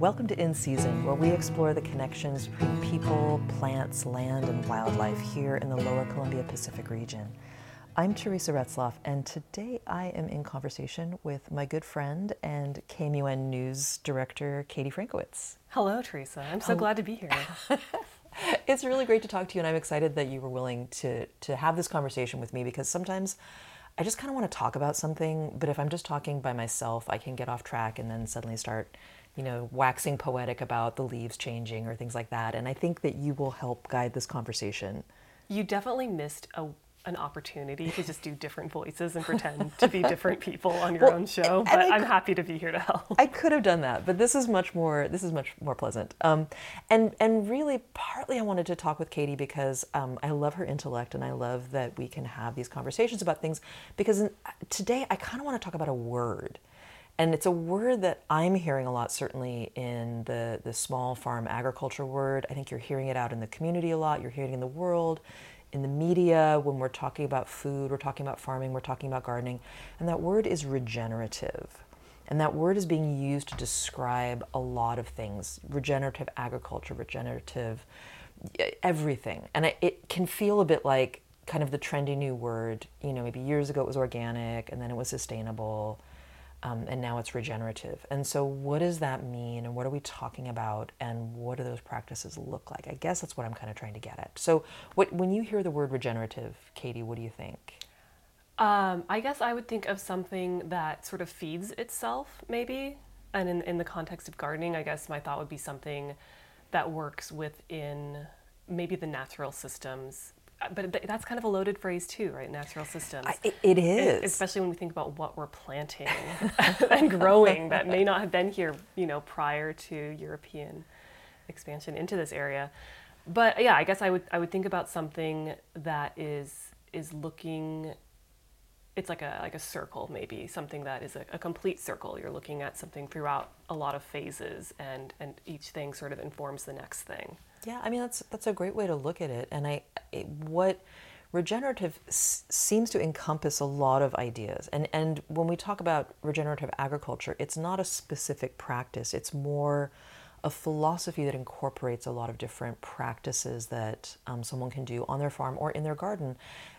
Welcome to In Season, where we explore the connections between people, plants, land, and wildlife here in the lower Columbia Pacific region. I'm Teresa Retzloff, and today I am in conversation with my good friend and KMUN News Director, Katie Frankowicz. Hello, Teresa. I'm so glad to be here. it's really great to talk to you, and I'm excited that you were willing to, to have this conversation with me because sometimes I just kind of want to talk about something, but if I'm just talking by myself, I can get off track and then suddenly start you know, waxing poetic about the leaves changing or things like that. And I think that you will help guide this conversation. You definitely missed a, an opportunity to just do different voices and pretend to be different people on your well, own show. But I, am happy to be here to help. I could have done that, but this is much more. This is much more pleasant. Um, and and really, partly I wanted to talk with Katie because um, I love her intellect and I love that we can have these conversations about things. Because in, today I kind of want to talk about a word and it's a word that I'm hearing a lot, certainly in the, the small farm agriculture word. I think you're hearing it out in the community a lot, you're hearing it in the world, in the media. When we're talking about food, we're talking about farming, we're talking about gardening. And that word is regenerative. And that word is being used to describe a lot of things regenerative agriculture, regenerative everything. And it can feel a bit like kind of the trendy new word. You know, maybe years ago it was organic and then it was sustainable um, and now it's regenerative. And so, what does that mean, and what are we talking about, and what do those practices look like? I guess that's what I'm kind of trying to get at. So, what, when you hear the word regenerative, Katie, what do you think? Um, I guess I would think of something that sort of feeds itself, maybe. And in, in the context of gardening, I guess my thought would be something that works within maybe the natural systems but that's kind of a loaded phrase too, right? Natural systems. I, it is, especially when we think about what we're planting and growing that may not have been here, you know, prior to European expansion into this area. But yeah, I guess I would I would think about something that is is looking. It's like a like a circle, maybe something that is a, a complete circle. You're looking at something throughout a lot of phases, and and each thing sort of informs the next thing. Yeah, I mean that's that's a great way to look at it. And I, it, what regenerative s- seems to encompass a lot of ideas. And and when we talk about regenerative agriculture, it's not a specific practice. It's more a philosophy that incorporates a lot of different practices that um, someone can do on their farm or in their garden.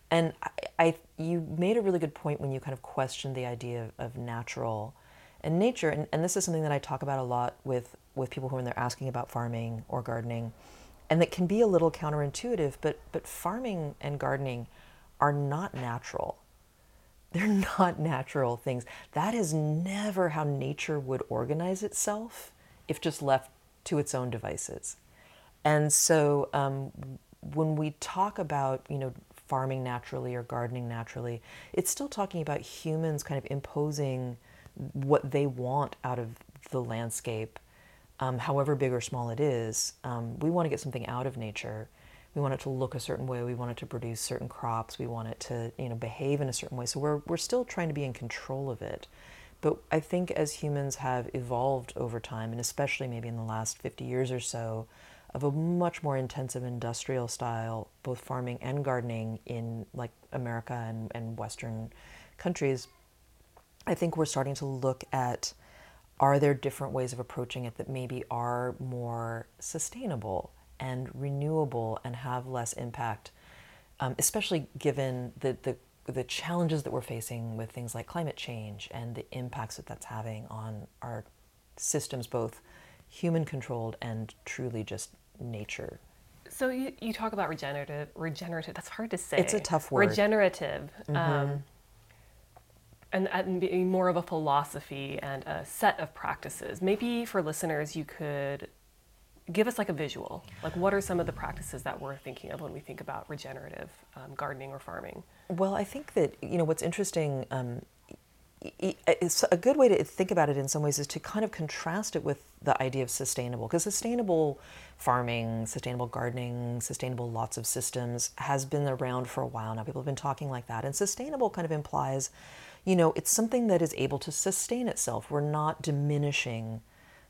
And I, I, you made a really good point when you kind of questioned the idea of, of natural and nature. And, and this is something that I talk about a lot with with people who are they're asking about farming or gardening, and that can be a little counterintuitive. But but farming and gardening are not natural. They're not natural things. That is never how nature would organize itself if just left to its own devices. And so um, when we talk about you know farming naturally or gardening naturally, it's still talking about humans kind of imposing what they want out of the landscape um, however big or small it is, um, we want to get something out of nature. We want it to look a certain way. We want it to produce certain crops. We want it to, you know, behave in a certain way. So we're we're still trying to be in control of it. But I think as humans have evolved over time, and especially maybe in the last 50 years or so, of a much more intensive industrial style, both farming and gardening in like America and, and Western countries, I think we're starting to look at are there different ways of approaching it that maybe are more sustainable and renewable and have less impact, um, especially given the, the, the challenges that we're facing with things like climate change and the impacts that that's having on our systems, both human controlled and truly just nature. So you, you talk about regenerative, regenerative. That's hard to say. It's a tough word. Regenerative. Mm-hmm. Um, and, and being more of a philosophy and a set of practices. Maybe for listeners, you could give us like a visual. Like, what are some of the practices that we're thinking of when we think about regenerative um, gardening or farming? Well, I think that you know what's interesting. Um, it's a good way to think about it in some ways is to kind of contrast it with the idea of sustainable because sustainable farming sustainable gardening sustainable lots of systems has been around for a while now people have been talking like that and sustainable kind of implies you know, it's something that is able to sustain itself. We're not diminishing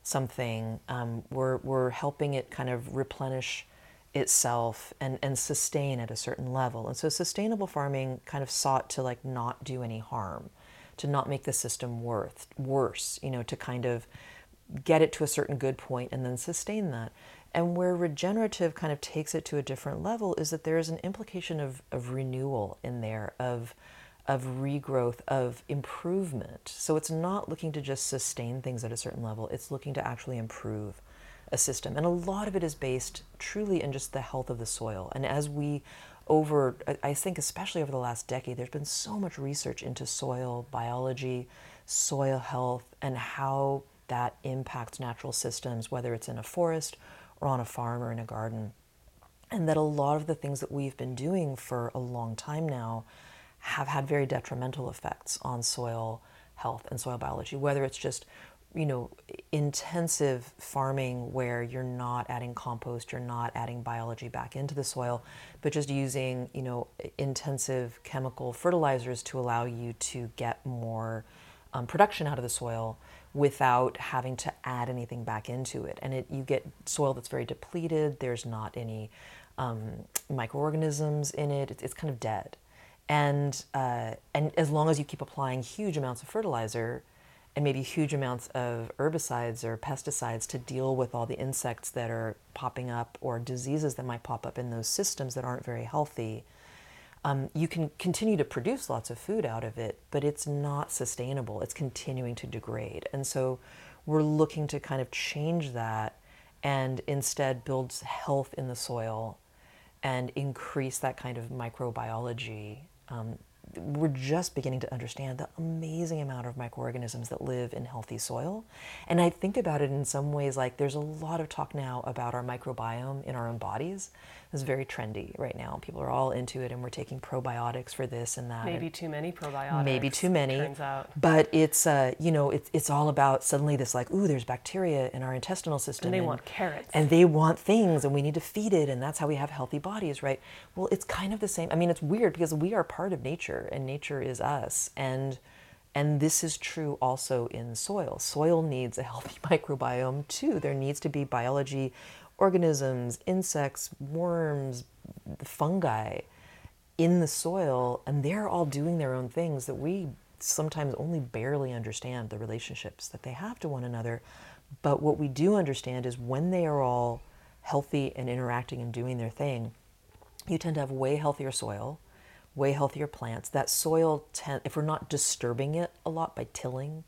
something. Um, we're, we're helping it kind of replenish itself and, and sustain at a certain level. And so sustainable farming kind of sought to like not do any harm, to not make the system worth, worse, you know, to kind of get it to a certain good point and then sustain that. And where regenerative kind of takes it to a different level is that there is an implication of, of renewal in there, of of regrowth, of improvement. So it's not looking to just sustain things at a certain level, it's looking to actually improve a system. And a lot of it is based truly in just the health of the soil. And as we over, I think especially over the last decade, there's been so much research into soil biology, soil health, and how that impacts natural systems, whether it's in a forest or on a farm or in a garden. And that a lot of the things that we've been doing for a long time now have had very detrimental effects on soil health and soil biology, whether it's just you know intensive farming where you're not adding compost you're not adding biology back into the soil but just using you know intensive chemical fertilizers to allow you to get more um, production out of the soil without having to add anything back into it. And it you get soil that's very depleted there's not any um, microorganisms in it it's, it's kind of dead and uh, and as long as you keep applying huge amounts of fertilizer and maybe huge amounts of herbicides or pesticides to deal with all the insects that are popping up or diseases that might pop up in those systems that aren't very healthy, um, you can continue to produce lots of food out of it, but it's not sustainable. It's continuing to degrade. And so we're looking to kind of change that and instead build health in the soil and increase that kind of microbiology um, we're just beginning to understand the amazing amount of microorganisms that live in healthy soil. And I think about it in some ways like there's a lot of talk now about our microbiome in our own bodies. It's very trendy right now. People are all into it, and we're taking probiotics for this and that. Maybe too many probiotics. Maybe too many. Turns out. But it's uh, you know it's it's all about suddenly this like ooh there's bacteria in our intestinal system and they and, want carrots and they want things and we need to feed it and that's how we have healthy bodies right well it's kind of the same i mean it's weird because we are part of nature and nature is us and and this is true also in soil soil needs a healthy microbiome too there needs to be biology organisms, insects, worms, fungi in the soil, and they're all doing their own things that we sometimes only barely understand the relationships that they have to one another. But what we do understand is when they are all healthy and interacting and doing their thing, you tend to have way healthier soil, way healthier plants. That soil, tend, if we're not disturbing it a lot by tilling,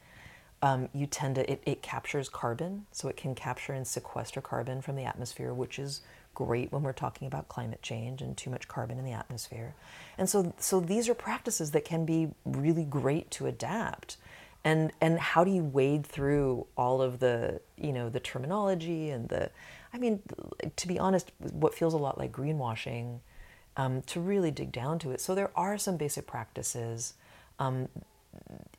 um, you tend to it, it captures carbon so it can capture and sequester carbon from the atmosphere which is great when we're talking about climate change and too much carbon in the atmosphere. And so so these are practices that can be really great to adapt. And and how do you wade through all of the you know the terminology and the i mean to be honest what feels a lot like greenwashing um, to really dig down to it. So there are some basic practices um,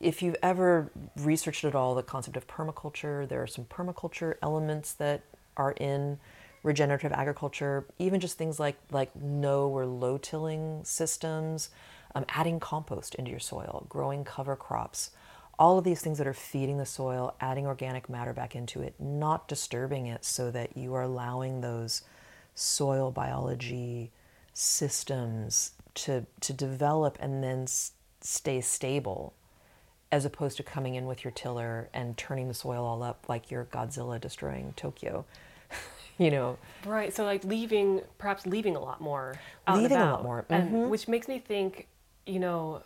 if you've ever researched at all the concept of permaculture, there are some permaculture elements that are in regenerative agriculture, even just things like like no or low tilling systems, um, adding compost into your soil, growing cover crops, all of these things that are feeding the soil, adding organic matter back into it, not disturbing it so that you are allowing those soil biology systems to to develop and then s- stay stable as opposed to coming in with your tiller and turning the soil all up like you're Godzilla destroying Tokyo. you know. Right. So like leaving, perhaps leaving a lot more. leaving a lot more, mm-hmm. and which makes me think, you know.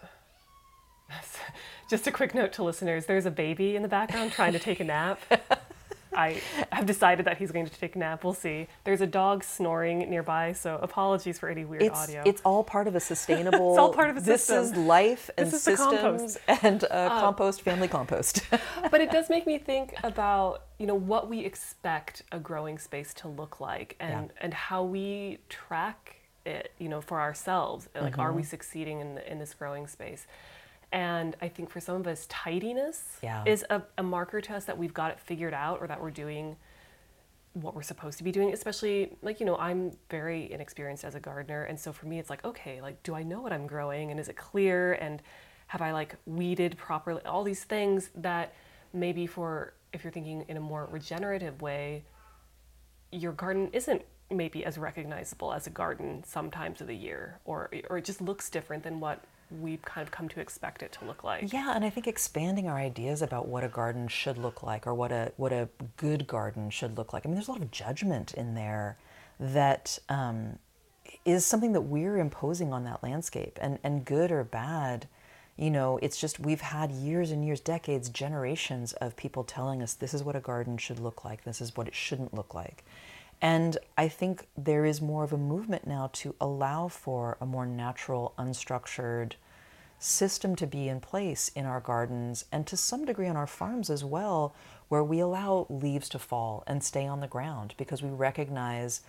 Just a quick note to listeners: there's a baby in the background trying to take a nap. I have decided that he's going to take a nap. We'll see. There's a dog snoring nearby, so apologies for any weird it's, audio. It's all part of a sustainable. it's all part of a system. This is life and this systems and uh, compost, family compost. but it does make me think about you know what we expect a growing space to look like and yeah. and how we track it you know for ourselves. Like, mm-hmm. are we succeeding in in this growing space? And I think for some of us, tidiness yeah. is a, a marker to us that we've got it figured out or that we're doing what we're supposed to be doing especially like you know i'm very inexperienced as a gardener. And so for me it's like okay like do i know what i'm growing? And is it clear? And have i like weeded properly? All these things that maybe for if you're thinking in a more regenerative way your garden isn't maybe as recognizable as a garden sometimes of the year or or it just looks different than what we've kind of come to expect it to look like. Yeah, and I think expanding our ideas about what a garden should look like or what a what a good garden should look like. I mean, there's a lot of judgment in there that um, is something that we're imposing on that landscape, and and good or bad. You know, it's just we've had years and years, decades, generations of people telling us this is what a garden should look like, this is what it shouldn't look like. And I think there is more of a movement now to allow for a more natural, unstructured system to be in place in our gardens and to some degree on our farms as well, where we allow leaves to fall and stay on the ground because we recognize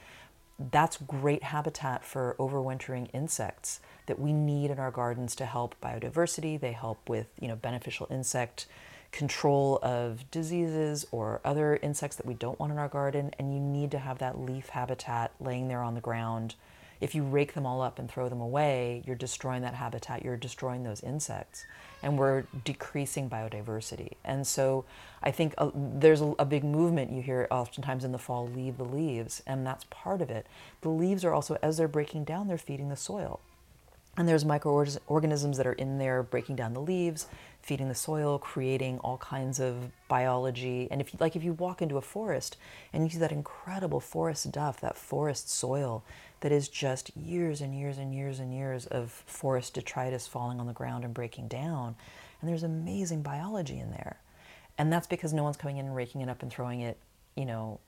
that's great habitat for overwintering insects that we need in our gardens to help biodiversity. They help with, you know, beneficial insect control of diseases or other insects that we don't want in our garden, and you need to have that leaf habitat laying there on the ground. If you rake them all up and throw them away, you're destroying that habitat, you're destroying those insects, and we're decreasing biodiversity. And so I think uh, there's a, a big movement you hear oftentimes in the fall leave the leaves, and that's part of it. The leaves are also, as they're breaking down, they're feeding the soil. And there's microorganisms that are in there breaking down the leaves, feeding the soil, creating all kinds of biology. And if you, like if you walk into a forest and you see that incredible forest duff, that forest soil that is just years and years and years and years of forest detritus falling on the ground and breaking down, and there's amazing biology in there. And that's because no one's coming in and raking it up and throwing it, you know,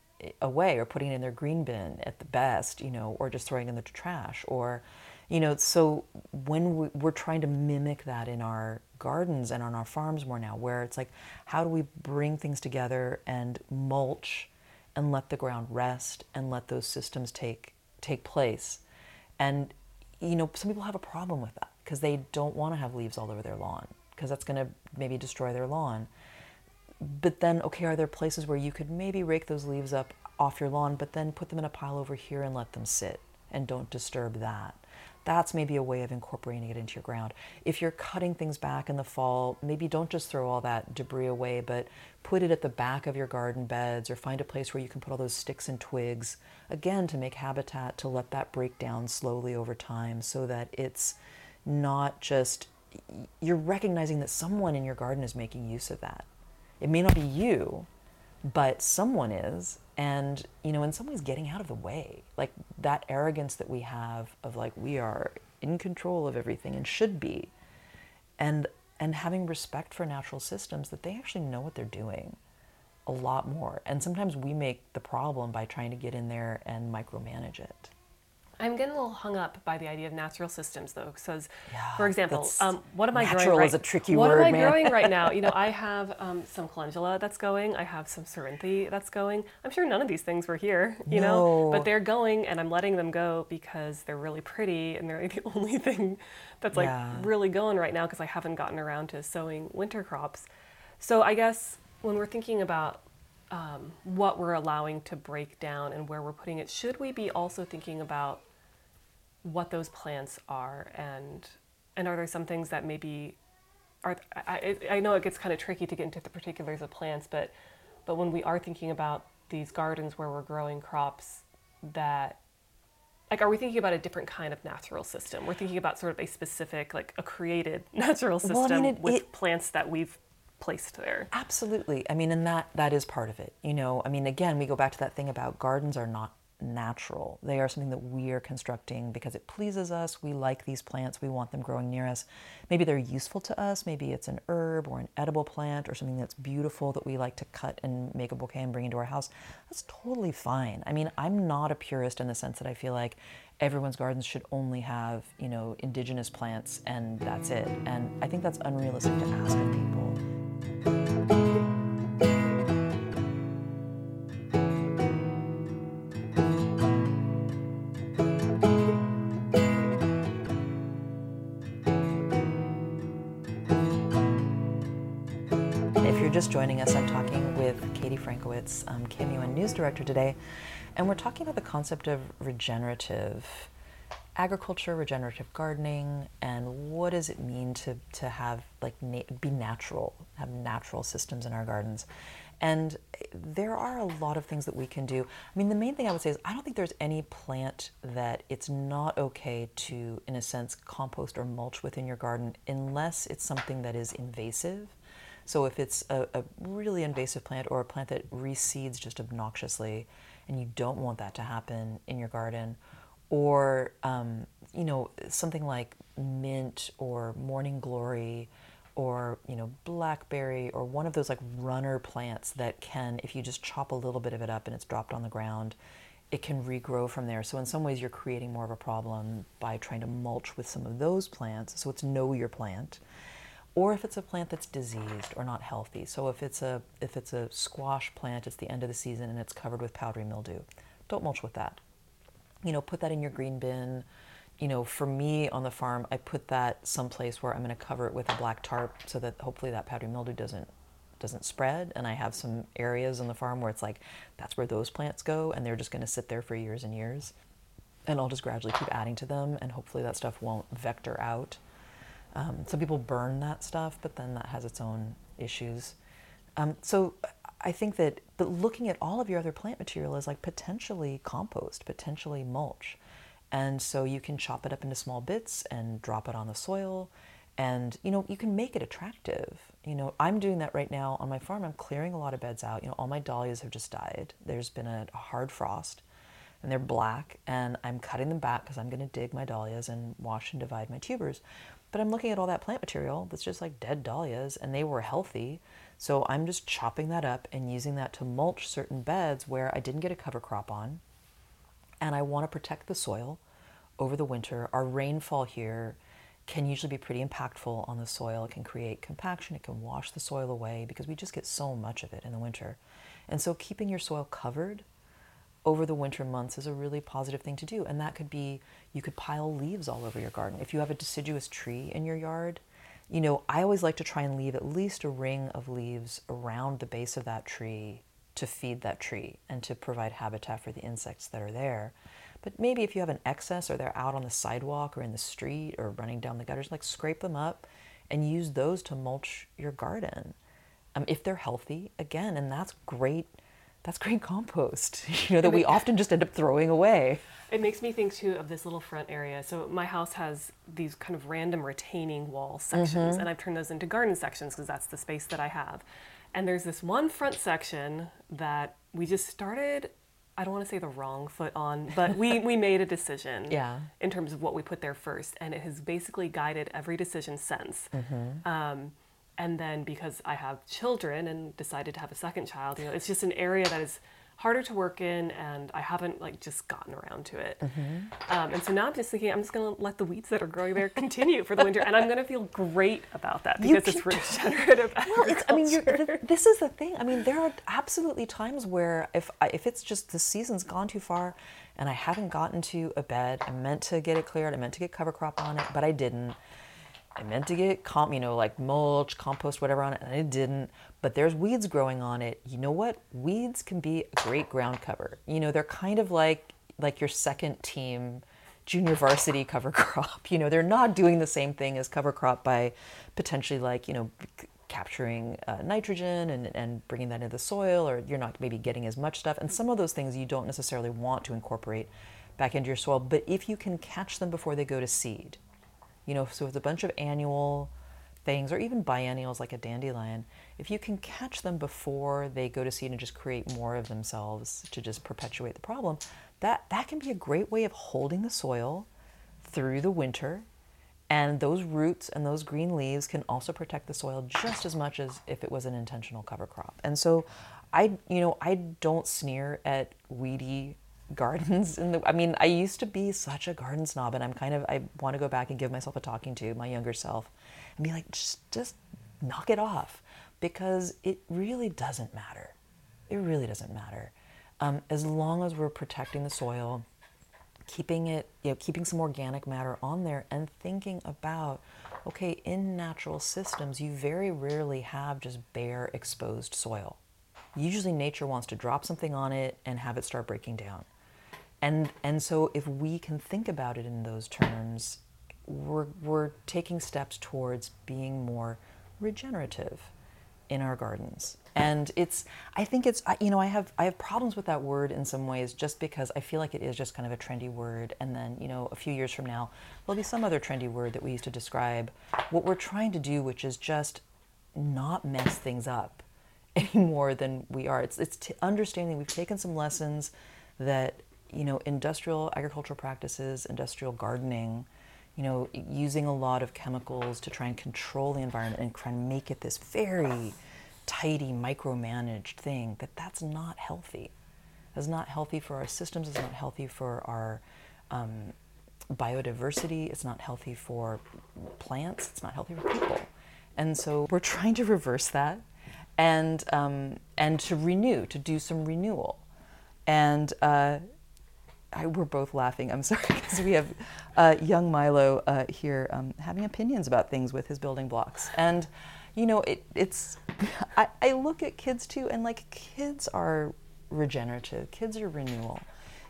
away or putting it in their green bin at the best, you know, or just throwing it in the trash or you know so when we, we're trying to mimic that in our gardens and on our farms more now where it's like how do we bring things together and mulch and let the ground rest and let those systems take take place? And you know some people have a problem with that because they don't want to have leaves all over their lawn because that's going to maybe destroy their lawn. But then okay are there places where you could maybe rake those leaves up off your lawn but then put them in a pile over here and let them sit and don't disturb that that's maybe a way of incorporating it into your ground. If you're cutting things back in the fall, maybe don't just throw all that debris away, but put it at the back of your garden beds or find a place where you can put all those sticks and twigs, again, to make habitat, to let that break down slowly over time so that it's not just, you're recognizing that someone in your garden is making use of that. It may not be you, but someone is. And you know in some ways getting out of the way like that arrogance that we have of like we are in control of everything and should be and and having respect for natural systems that they actually know what they're doing a lot more. And sometimes we make the problem by trying to get in there and micromanage it I'm getting a little hung up by the idea of natural systems, though. Because, yeah, for example, um, what am I growing? Natural right, is a tricky what word. What am I man. growing right now? You know, I have um, some calendula that's going. I have some cerinthe that's going. I'm sure none of these things were here, you no. know, but they're going, and I'm letting them go because they're really pretty, and they're the only thing that's like yeah. really going right now because I haven't gotten around to sowing winter crops. So I guess when we're thinking about um, what we're allowing to break down and where we're putting it, should we be also thinking about what those plants are and and are there some things that maybe are I, I know it gets kind of tricky to get into the particulars of plants but but when we are thinking about these gardens where we're growing crops that like are we thinking about a different kind of natural system? We're thinking about sort of a specific like a created natural system well, I mean, it, with it, plants that we've placed there. Absolutely. I mean and that that is part of it you know? I mean again we go back to that thing about gardens are not natural. They are something that we are constructing because it pleases us. We like these plants. We want them growing near us. Maybe they're useful to us. Maybe it's an herb or an edible plant or something that's beautiful that we like to cut and make a bouquet and bring into our house. That's totally fine. I mean, I'm not a purist in the sense that I feel like everyone's gardens should only have, you know, indigenous plants and that's it. And I think that's unrealistic to ask of people. Just joining us, I'm talking with Katie Frankowicz, um, KMUN News Director today, and we're talking about the concept of regenerative agriculture, regenerative gardening, and what does it mean to, to have like na- be natural, have natural systems in our gardens. And there are a lot of things that we can do. I mean, the main thing I would say is I don't think there's any plant that it's not okay to, in a sense, compost or mulch within your garden unless it's something that is invasive. So if it's a, a really invasive plant or a plant that reseeds just obnoxiously, and you don't want that to happen in your garden, or um, you know something like mint or morning glory or you know blackberry or one of those like runner plants that can if you just chop a little bit of it up and it's dropped on the ground it can regrow from there. So in some ways you're creating more of a problem by trying to mulch with some of those plants. So it's know your plant or if it's a plant that's diseased or not healthy so if it's a if it's a squash plant it's the end of the season and it's covered with powdery mildew don't mulch with that you know put that in your green bin you know, for me on the farm, I put that someplace where I'm going to cover it with a black tarp so that hopefully that powdery mildew doesn't doesn't spread. And I have some areas on the farm where it's like that's where those plants go, and they're just going to sit there for years and years. And I'll just gradually keep adding to them, and hopefully that stuff won't vector out. Um, some people burn that stuff, but then that has its own issues. Um, so I think that, but looking at all of your other plant material is like potentially compost, potentially mulch. And so you can chop it up into small bits and drop it on the soil. And, you know, you can make it attractive. You know, I'm doing that right now on my farm. I'm clearing a lot of beds out. You know, all my dahlias have just died. There's been a hard frost and they're black. And I'm cutting them back because I'm going to dig my dahlias and wash and divide my tubers. But I'm looking at all that plant material that's just like dead dahlias and they were healthy. So I'm just chopping that up and using that to mulch certain beds where I didn't get a cover crop on and I want to protect the soil over the winter. Our rainfall here can usually be pretty impactful on the soil. It can create compaction, it can wash the soil away because we just get so much of it in the winter. And so, keeping your soil covered over the winter months is a really positive thing to do. And that could be you could pile leaves all over your garden. If you have a deciduous tree in your yard, you know, I always like to try and leave at least a ring of leaves around the base of that tree to feed that tree and to provide habitat for the insects that are there. But maybe if you have an excess or they're out on the sidewalk or in the street or running down the gutters, like scrape them up and use those to mulch your garden. Um, if they're healthy, again, and that's great. That's great compost, you know, that we often just end up throwing away. It makes me think too of this little front area. So my house has these kind of random retaining wall sections, mm-hmm. and I've turned those into garden sections because that's the space that I have. And there's this one front section that we just started I don't want to say the wrong foot on, but we, we made a decision yeah. in terms of what we put there first, and it has basically guided every decision since. Mm-hmm. Um, and then because I have children and decided to have a second child, you know, it's just an area that is harder to work in and I haven't like just gotten around to it. Mm-hmm. Um, and so now I'm just thinking I'm just going to let the weeds that are growing there continue for the winter and I'm going to feel great about that because it's regenerative. Well, it's, I mean, this is the thing. I mean, there are absolutely times where if if it's just the season's gone too far and I haven't gotten to a bed, I meant to get it cleared, I meant to get cover crop on it, but I didn't. I meant to get comp, you know, like mulch, compost, whatever on it, and I didn't. But there's weeds growing on it. You know what? Weeds can be a great ground cover. You know, they're kind of like like your second team junior varsity cover crop. You know, they're not doing the same thing as cover crop by potentially like you know capturing uh, nitrogen and, and bringing that into the soil, or you're not maybe getting as much stuff. And some of those things you don't necessarily want to incorporate back into your soil. But if you can catch them before they go to seed, you know, so with a bunch of annual things or even biennials like a dandelion, if you can catch them before they go to seed and just create more of themselves to just perpetuate the problem, that, that can be a great way of holding the soil through the winter. And those roots and those green leaves can also protect the soil just as much as if it was an intentional cover crop. And so I, you know, I don't sneer at weedy gardens in the I mean, I used to be such a garden snob and I'm kind of I want to go back and give myself a talking to my younger self and be like just just knock it off because it really doesn't matter. It really doesn't matter. Um, as long as we're protecting the soil, keeping it, you know, keeping some organic matter on there and thinking about okay, in natural systems, you very rarely have just bare exposed soil. Usually nature wants to drop something on it and have it start breaking down. And, and so if we can think about it in those terms, we're, we're taking steps towards being more regenerative in our gardens. And it's, I think it's, you know, I have, I have problems with that word in some ways just because I feel like it is just kind of a trendy word. And then, you know, a few years from now, there'll be some other trendy word that we use to describe what we're trying to do, which is just not mess things up any more than we are. It's, it's t- understanding we've taken some lessons that, you know, industrial agricultural practices, industrial gardening, you know, using a lot of chemicals to try and control the environment and try and make it this very tidy, micromanaged thing, that that's not healthy. It's not healthy for our systems, it's not healthy for our um, biodiversity, it's not healthy for plants, it's not healthy for people. And so we're trying to reverse that and, um, and to renew, to do some renewal. And uh, I, we're both laughing. I'm sorry because we have uh, young Milo uh, here um, having opinions about things with his building blocks, and you know, it, it's. I, I look at kids too, and like kids are regenerative. Kids are renewal.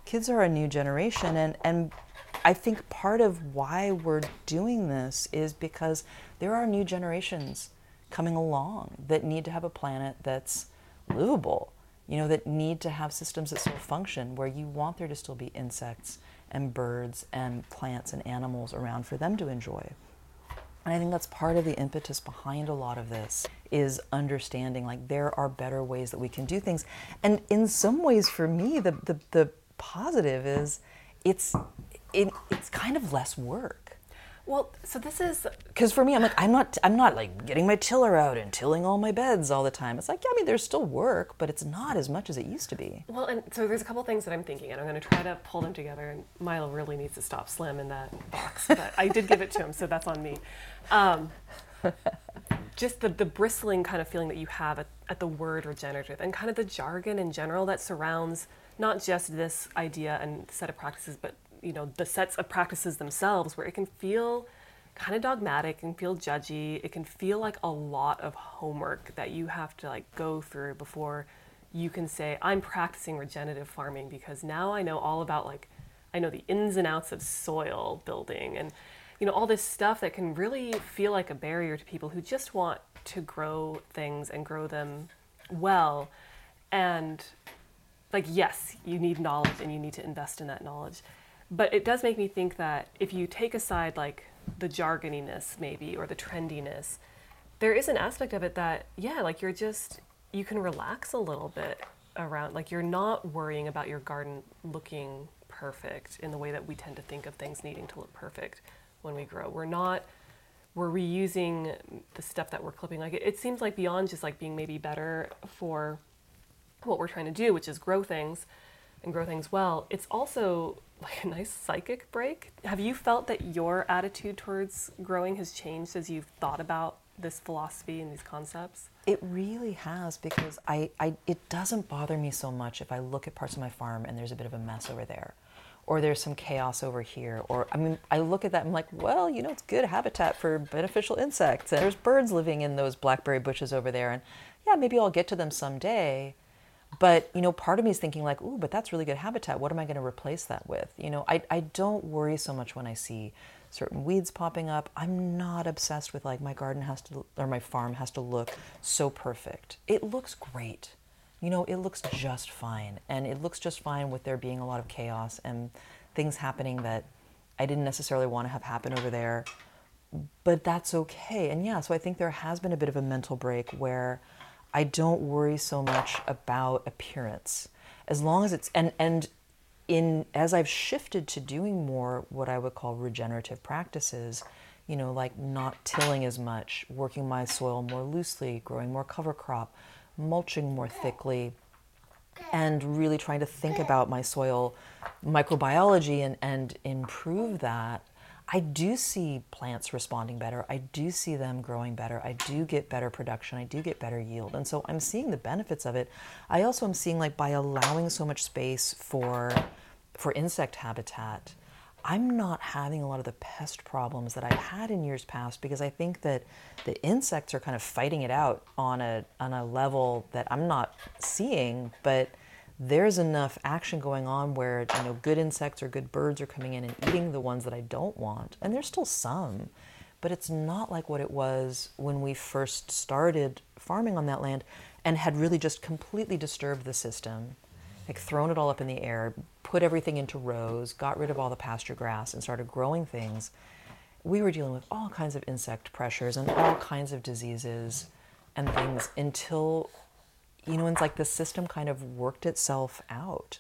Kids are a new generation, and and I think part of why we're doing this is because there are new generations coming along that need to have a planet that's livable you know, that need to have systems that still function where you want there to still be insects and birds and plants and animals around for them to enjoy. And I think that's part of the impetus behind a lot of this is understanding like there are better ways that we can do things. And in some ways for me the the, the positive is it's it, it's kind of less work well, so this is because for me, I'm like I'm not I'm not like getting my tiller out and tilling all my beds all the time. It's like yeah, I mean, there's still work, but it's not as much as it used to be. Well, and so there's a couple things that I'm thinking, and I'm going to try to pull them together. And Milo really needs to stop slamming that box, but I did give it to him, so that's on me. Um, just the, the bristling kind of feeling that you have at, at the word regenerative and kind of the jargon in general that surrounds not just this idea and set of practices, but you know the sets of practices themselves where it can feel kind of dogmatic and feel judgy. It can feel like a lot of homework that you have to like go through before you can say i'm practicing regenerative farming because now i know all about like i know the ins and outs of soil building. And you know all this stuff that can really feel like a barrier to people who just want to grow things and grow them well. And like yes you need knowledge and you need to invest in that knowledge but it does make me think that if you take aside like the jargoniness maybe or the trendiness there is an aspect of it that yeah like you're just you can relax a little bit around like you're not worrying about your garden looking perfect in the way that we tend to think of things needing to look perfect when we grow. We're not we're reusing the stuff that we're clipping. Like it, it seems like beyond just like being maybe better for what we're trying to do which is grow things and grow things well it's also like a nice psychic break. Have you felt that your attitude towards growing has changed as you've thought about this philosophy and these concepts? It really has because I, I it doesn't bother me so much if I look at parts of my farm and there's a bit of a mess over there. Or there's some chaos over here. Or I mean I look at that and I'm like, well, you know, it's good habitat for beneficial insects. And there's birds living in those blackberry bushes over there and yeah, maybe I'll get to them someday but you know part of me is thinking like ooh but that's really good habitat. What am i going to replace that with? You know I, I don't worry so much when i see certain weeds popping up. I'm not obsessed with like my garden has to or my farm has to look so perfect. It looks great. You know it looks just fine. And it looks just fine with there being a lot of chaos and things happening that i didn't necessarily want to have happen over there. But that's okay. And yeah so i think there has been a bit of a mental break where I don't worry so much about appearance. As long as it's and and in as I've shifted to doing more what I would call regenerative practices, you know, like not tilling as much, working my soil more loosely, growing more cover crop, mulching more thickly, and really trying to think about my soil microbiology and, and improve that I do see plants responding better. I do see them growing better. I do get better production. I do get better yield. And so I'm seeing the benefits of it. I also am seeing like by allowing so much space for for insect habitat, I'm not having a lot of the pest problems that I've had in years past because I think that the insects are kind of fighting it out on a on a level that I'm not seeing, but there's enough action going on where you know good insects or good birds are coming in and eating the ones that I don't want, and there's still some, but it's not like what it was when we first started farming on that land and had really just completely disturbed the system, like thrown it all up in the air, put everything into rows, got rid of all the pasture grass, and started growing things. We were dealing with all kinds of insect pressures and all kinds of diseases and things until, you know, it's like the system kind of worked itself out.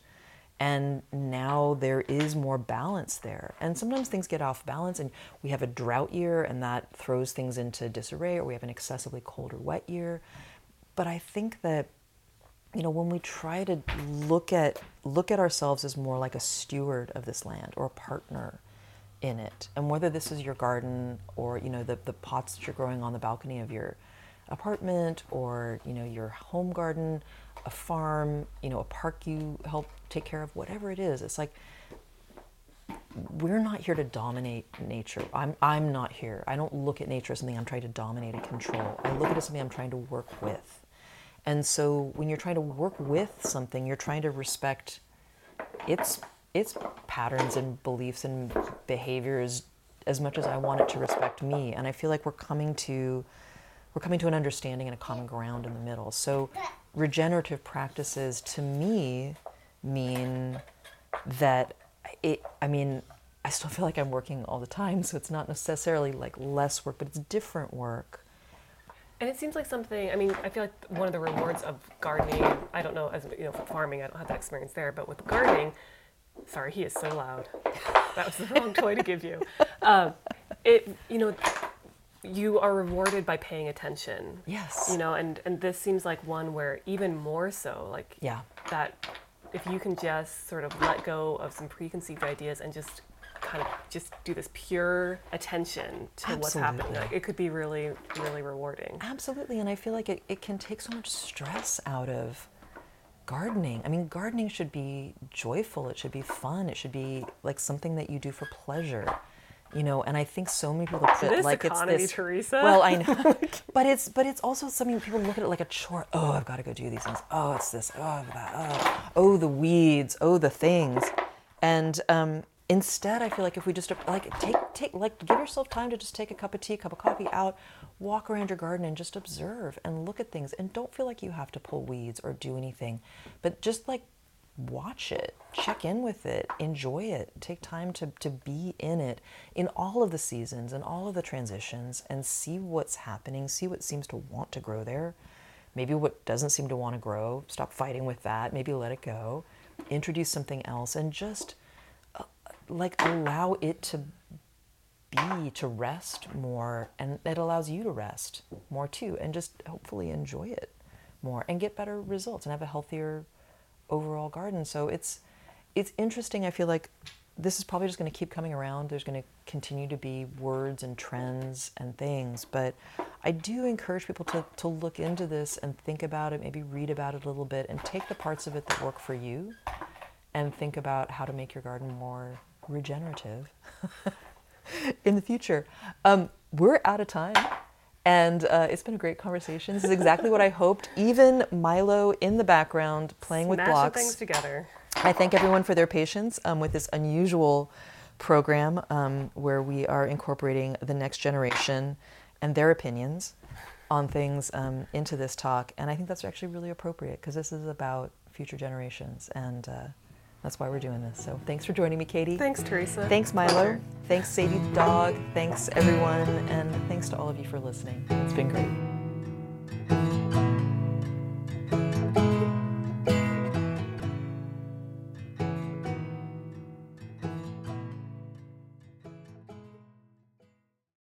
And now there is more balance there. And sometimes things get off balance, and we have a drought year, and that throws things into disarray, or we have an excessively cold or wet year. But I think that you know when we try to look at look at ourselves as more like a steward of this land or a partner in it and whether this is your garden or you know the, the pots that you're growing on the balcony of your apartment or you know your home garden a farm you know a park you help take care of whatever it is it's like we're not here to dominate nature. I'm, I'm not here. I don't look at nature as something i'm trying to dominate and control. I look at it as something i'm trying to work with. And so when you're trying to work with something, you're trying to respect its its patterns and beliefs and behaviors as much as I want it to respect me. And I feel like we're coming to we're coming to an understanding and a common ground in the middle. So regenerative practices to me mean that it I mean I still feel like I'm working all the time, so it's not necessarily like less work, but it's different work and it seems like something. I mean, I feel like one of the rewards of gardening. I don't know, as you know, farming. I don't have that experience there, but with gardening, sorry, he is so loud. That was the wrong toy to give you. Um, it, you know, you are rewarded by paying attention. Yes. You know, and and this seems like one where even more so, like yeah, that if you can just sort of let go of some preconceived ideas and just kind of just do this pure attention to Absolutely. what's happening. Like, it could be really, really rewarding. Absolutely. And I feel like it, it can take so much stress out of gardening. I mean, gardening should be joyful, it should be fun, it should be like something that you do for pleasure. You know, and I think so many people put it like economy, it's this. Teresa. Well, I know, but it's but it's also something people look at it like a chore. Oh, I've got to go do these things. Oh, it's this. Oh, that. Oh, oh, the weeds. Oh, the things. And um, Instead, I feel like if we just like take take like give yourself time to just take a cup of tea, cup of coffee out, walk around your garden and just observe and look at things and don't feel like you have to pull weeds or do anything, but just like watch it, check in with it, enjoy it, take time to, to be in it in all of the seasons and all of the transitions and see what's happening, see what seems to want to grow there. Maybe what doesn't seem to want to grow, stop fighting with that, maybe let it go, introduce something else, and just uh, like allow it to be to rest more and it allows you to rest more too and just hopefully enjoy it more and get better results and have a healthier overall garden so it's it's interesting i feel like this is probably just going to keep coming around there's going to continue to be words and trends and things but i do encourage people to, to look into this and think about it maybe read about it a little bit and take the parts of it that work for you and think about how to make your garden more regenerative in the future. Um, we're out of time. And uh, it's been a great conversation. This is exactly what I hoped. Even Milo in the background playing Smashing with blocks. things together. I thank everyone for their patience um, with this unusual program um, where we are incorporating the next generation and their opinions on things um, into this talk. And I think that's actually really appropriate because this is about future generations. And uh, that's why we're doing this. So thanks for joining me, Katie. Thanks, Teresa. Thanks, Milo. Thanks, Sadie the dog. Thanks, everyone. And thanks to all of you for listening. It's been great.